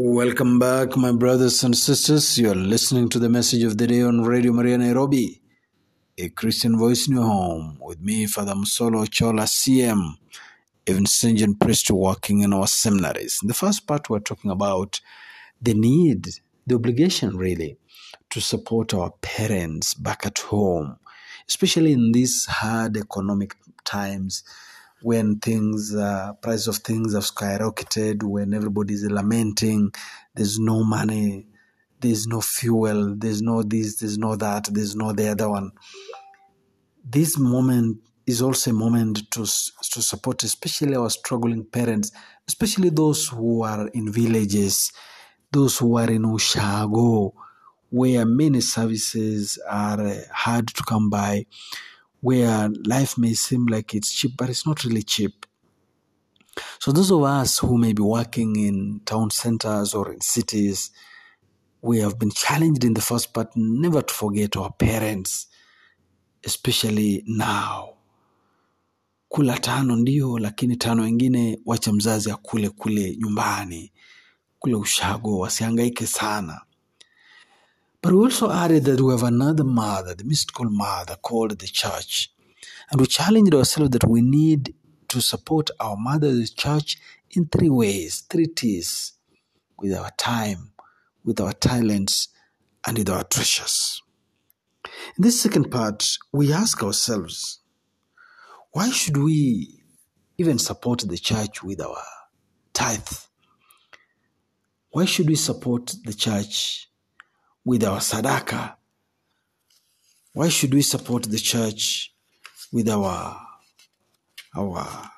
Welcome back, my brothers and sisters. You are listening to the message of the day on Radio Maria Nairobi, a Christian voice in your home, with me, Father Musolo Chola CM, a Vincentian priest working in our seminaries. In the first part, we're talking about the need, the obligation, really, to support our parents back at home, especially in these hard economic times when things, uh, price of things have skyrocketed, when everybody's lamenting, there's no money, there's no fuel, there's no this, there's no that, there's no the other one. This moment is also a moment to to support, especially our struggling parents, especially those who are in villages, those who are in Ushago, where many services are uh, hard to come by where life may seem like it's cheap, but it's not really cheap. So, those of us who may be working in town centers or in cities, we have been challenged in the first part never to forget our parents, especially now. Kula tano ndio, lakini tano ingine wacha mzazi akule kule nyumbani, kule ushago, wasihangaike sana. But we also added that we have another mother, the mystical mother called the church. And we challenged ourselves that we need to support our mother, the church, in three ways, three T's with our time, with our talents, and with our treasures. In this second part, we ask ourselves, why should we even support the church with our tithe? Why should we support the church with our sadaka? Why should we support the church with our our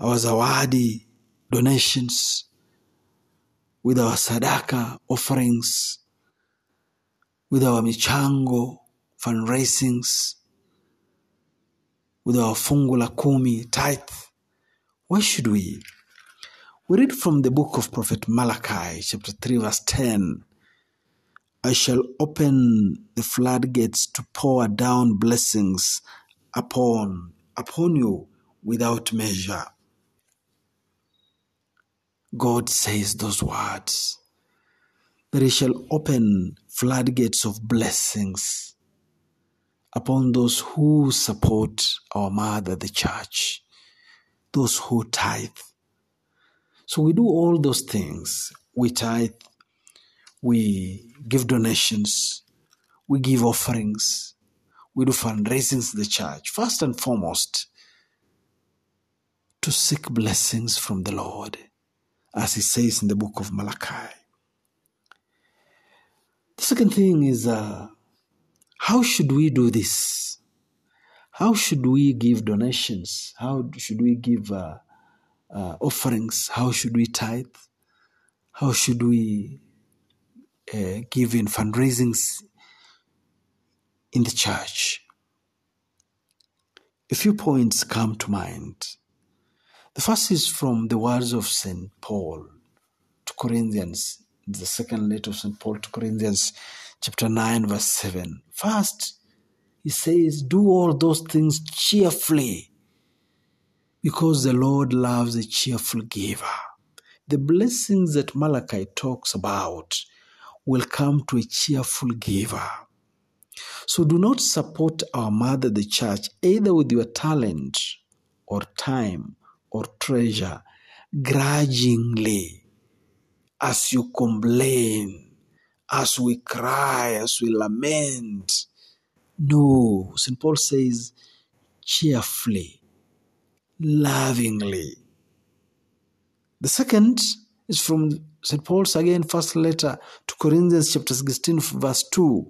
our zawadi donations, with our sadaka offerings, with our michango fundraisings, with our fungu la kumi tithe? Why should we? We read from the book of Prophet Malachi, chapter 3, verse 10. I shall open the floodgates to pour down blessings upon upon you without measure. God says those words that He shall open floodgates of blessings upon those who support our mother, the church, those who tithe. So we do all those things. We tithe, we give donations, we give offerings, we do fundraisings in the church. First and foremost, to seek blessings from the Lord, as he says in the book of Malachi. The second thing is uh, how should we do this? How should we give donations? How should we give uh, uh, offerings? How should we tithe? How should we uh, give fundraisings in the church? A few points come to mind. The first is from the words of St. Paul to Corinthians, the second letter of St. Paul to Corinthians, chapter 9, verse 7. First, he says, Do all those things cheerfully because the Lord loves a cheerful giver. The blessings that Malachi talks about will come to a cheerful giver. So do not support our mother, the church, either with your talent or time or treasure grudgingly as you complain, as we cry, as we lament. No, St. Paul says cheerfully, lovingly. The second is from St. Paul's again first letter to Corinthians chapter 16 verse 2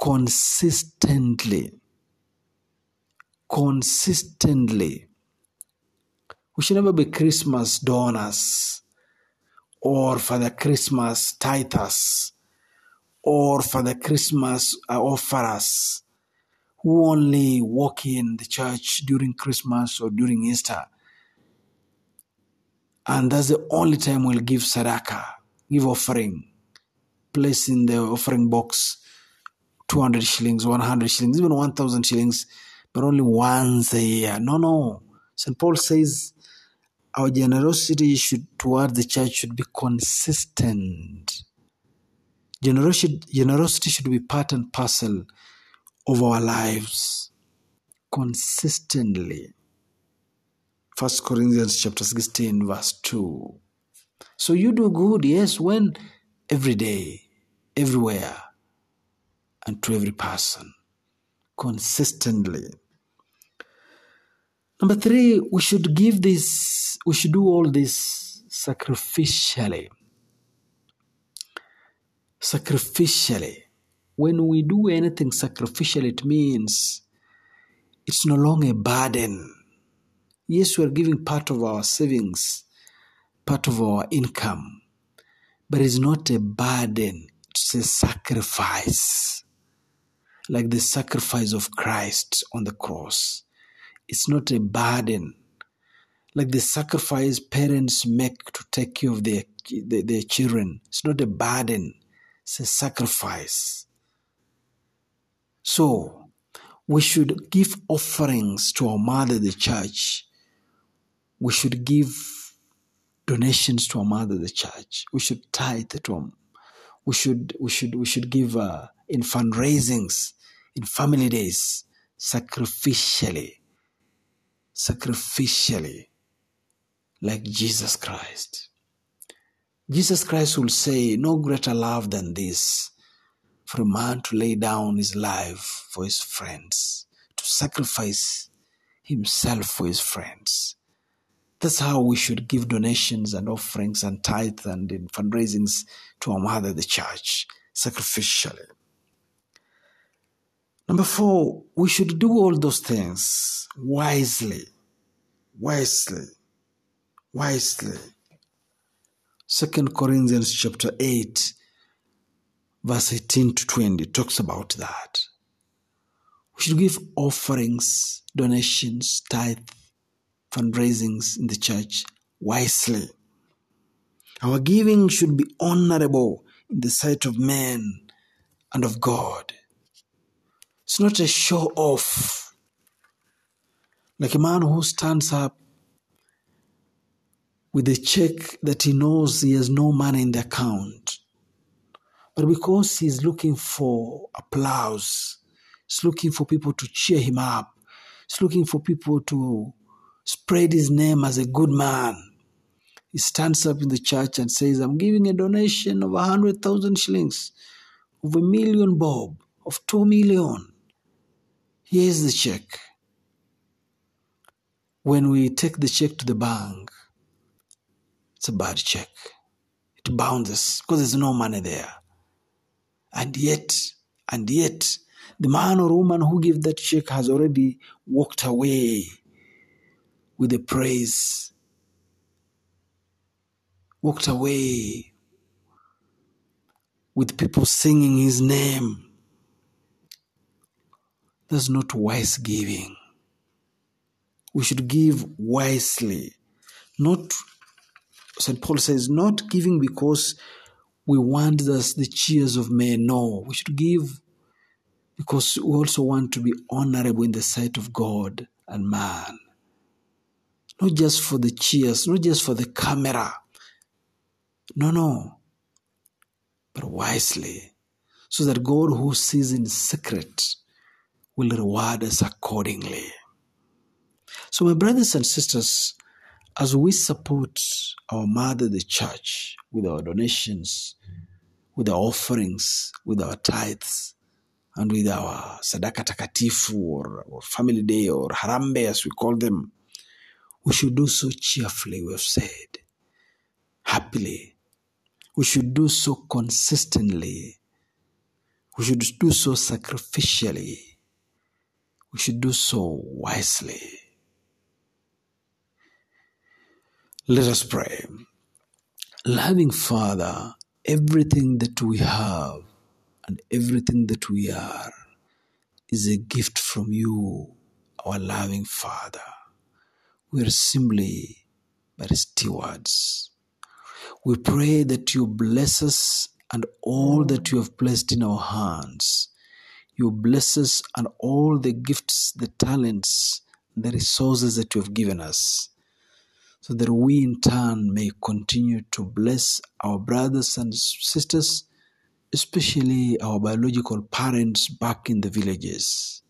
consistently consistently we should never be Christmas donors or for the Christmas tithers or for the Christmas uh, offerers who only walk in the church during Christmas or during Easter and that's the only time we'll give sadaka, give offering, place in the offering box 200 shillings, 100 shillings, even 1000 shillings, but only once a year. No, no. St. Paul says, our generosity should toward the church should be consistent. Generosity, generosity should be part and parcel of our lives consistently. First Corinthians chapter 16, verse 2. So you do good, yes, when every day, everywhere, and to every person, consistently. Number three, we should give this, we should do all this sacrificially. Sacrificially. When we do anything sacrificially, it means it's no longer a burden. Yes, we are giving part of our savings, part of our income, but it's not a burden, it's a sacrifice. Like the sacrifice of Christ on the cross. It's not a burden. Like the sacrifice parents make to take care of their, their, children. It's not a burden, it's a sacrifice. So, we should give offerings to our mother, the church. We should give donations to our mother, the church. We should tithe to them. We should, we should, we should give uh, in fundraisings, in family days, sacrificially sacrificially like Jesus Christ. Jesus Christ will say, No greater love than this for a man to lay down his life for his friends, to sacrifice himself for his friends. That's how we should give donations and offerings and tithe and in fundraisings to our mother, the church, sacrificially. Number four, we should do all those things wisely. Wisely. Wisely. Second Corinthians chapter 8, verse 18 to 20 talks about that. We should give offerings, donations, tithe, fundraisings in the church wisely. Our giving should be honorable in the sight of men and of God. It's not a show off. Like a man who stands up with a check that he knows he has no money in the account. But because he's looking for applause, he's looking for people to cheer him up, he's looking for people to spread his name as a good man. He stands up in the church and says, I'm giving a donation of a hundred thousand shillings, of a million bob, of two million. Here's the check. When we take the check to the bank, it's a bad check. It bounces because there's no money there. And yet, and yet, the man or woman who gave that check has already walked away with the praise, walked away with people singing his name. That's not wise giving. We should give wisely. Not, St. Paul says, not giving because we want this, the cheers of men. No, we should give because we also want to be honorable in the sight of God and man. Not just for the cheers, not just for the camera. No, no. But wisely. So that God who sees in secret will reward us accordingly. So, my brothers and sisters, as we support our mother, the church, with our donations, with our offerings, with our tithes, and with our sadaka takatifu or, or family day or harambee as we call them, we should do so cheerfully, we have said, happily. We should do so consistently. We should do so sacrificially. We should do so wisely. Let us pray. Loving Father, everything that we have and everything that we are is a gift from you, our loving Father. We are simply but stewards. We pray that you bless us and all that you have placed in our hands. You bless us and all the gifts, the talents, the resources that you have given us so that we in turn may continue to bless our brothers and sisters, especially our biological parents back in the villages.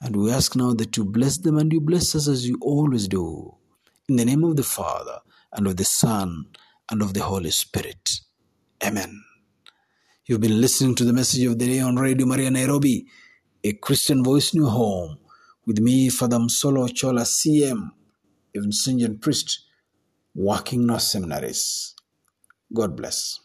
And we ask now that you bless them and you bless us as you always do. In the name of the Father, and of the Son, and of the Holy Spirit. Amen. You've been listening to the message of the day on Radio Maria Nairobi, a Christian voice your home, with me, Father Msolo Chola CM, a Vincentian priest, working in our seminaries. God bless.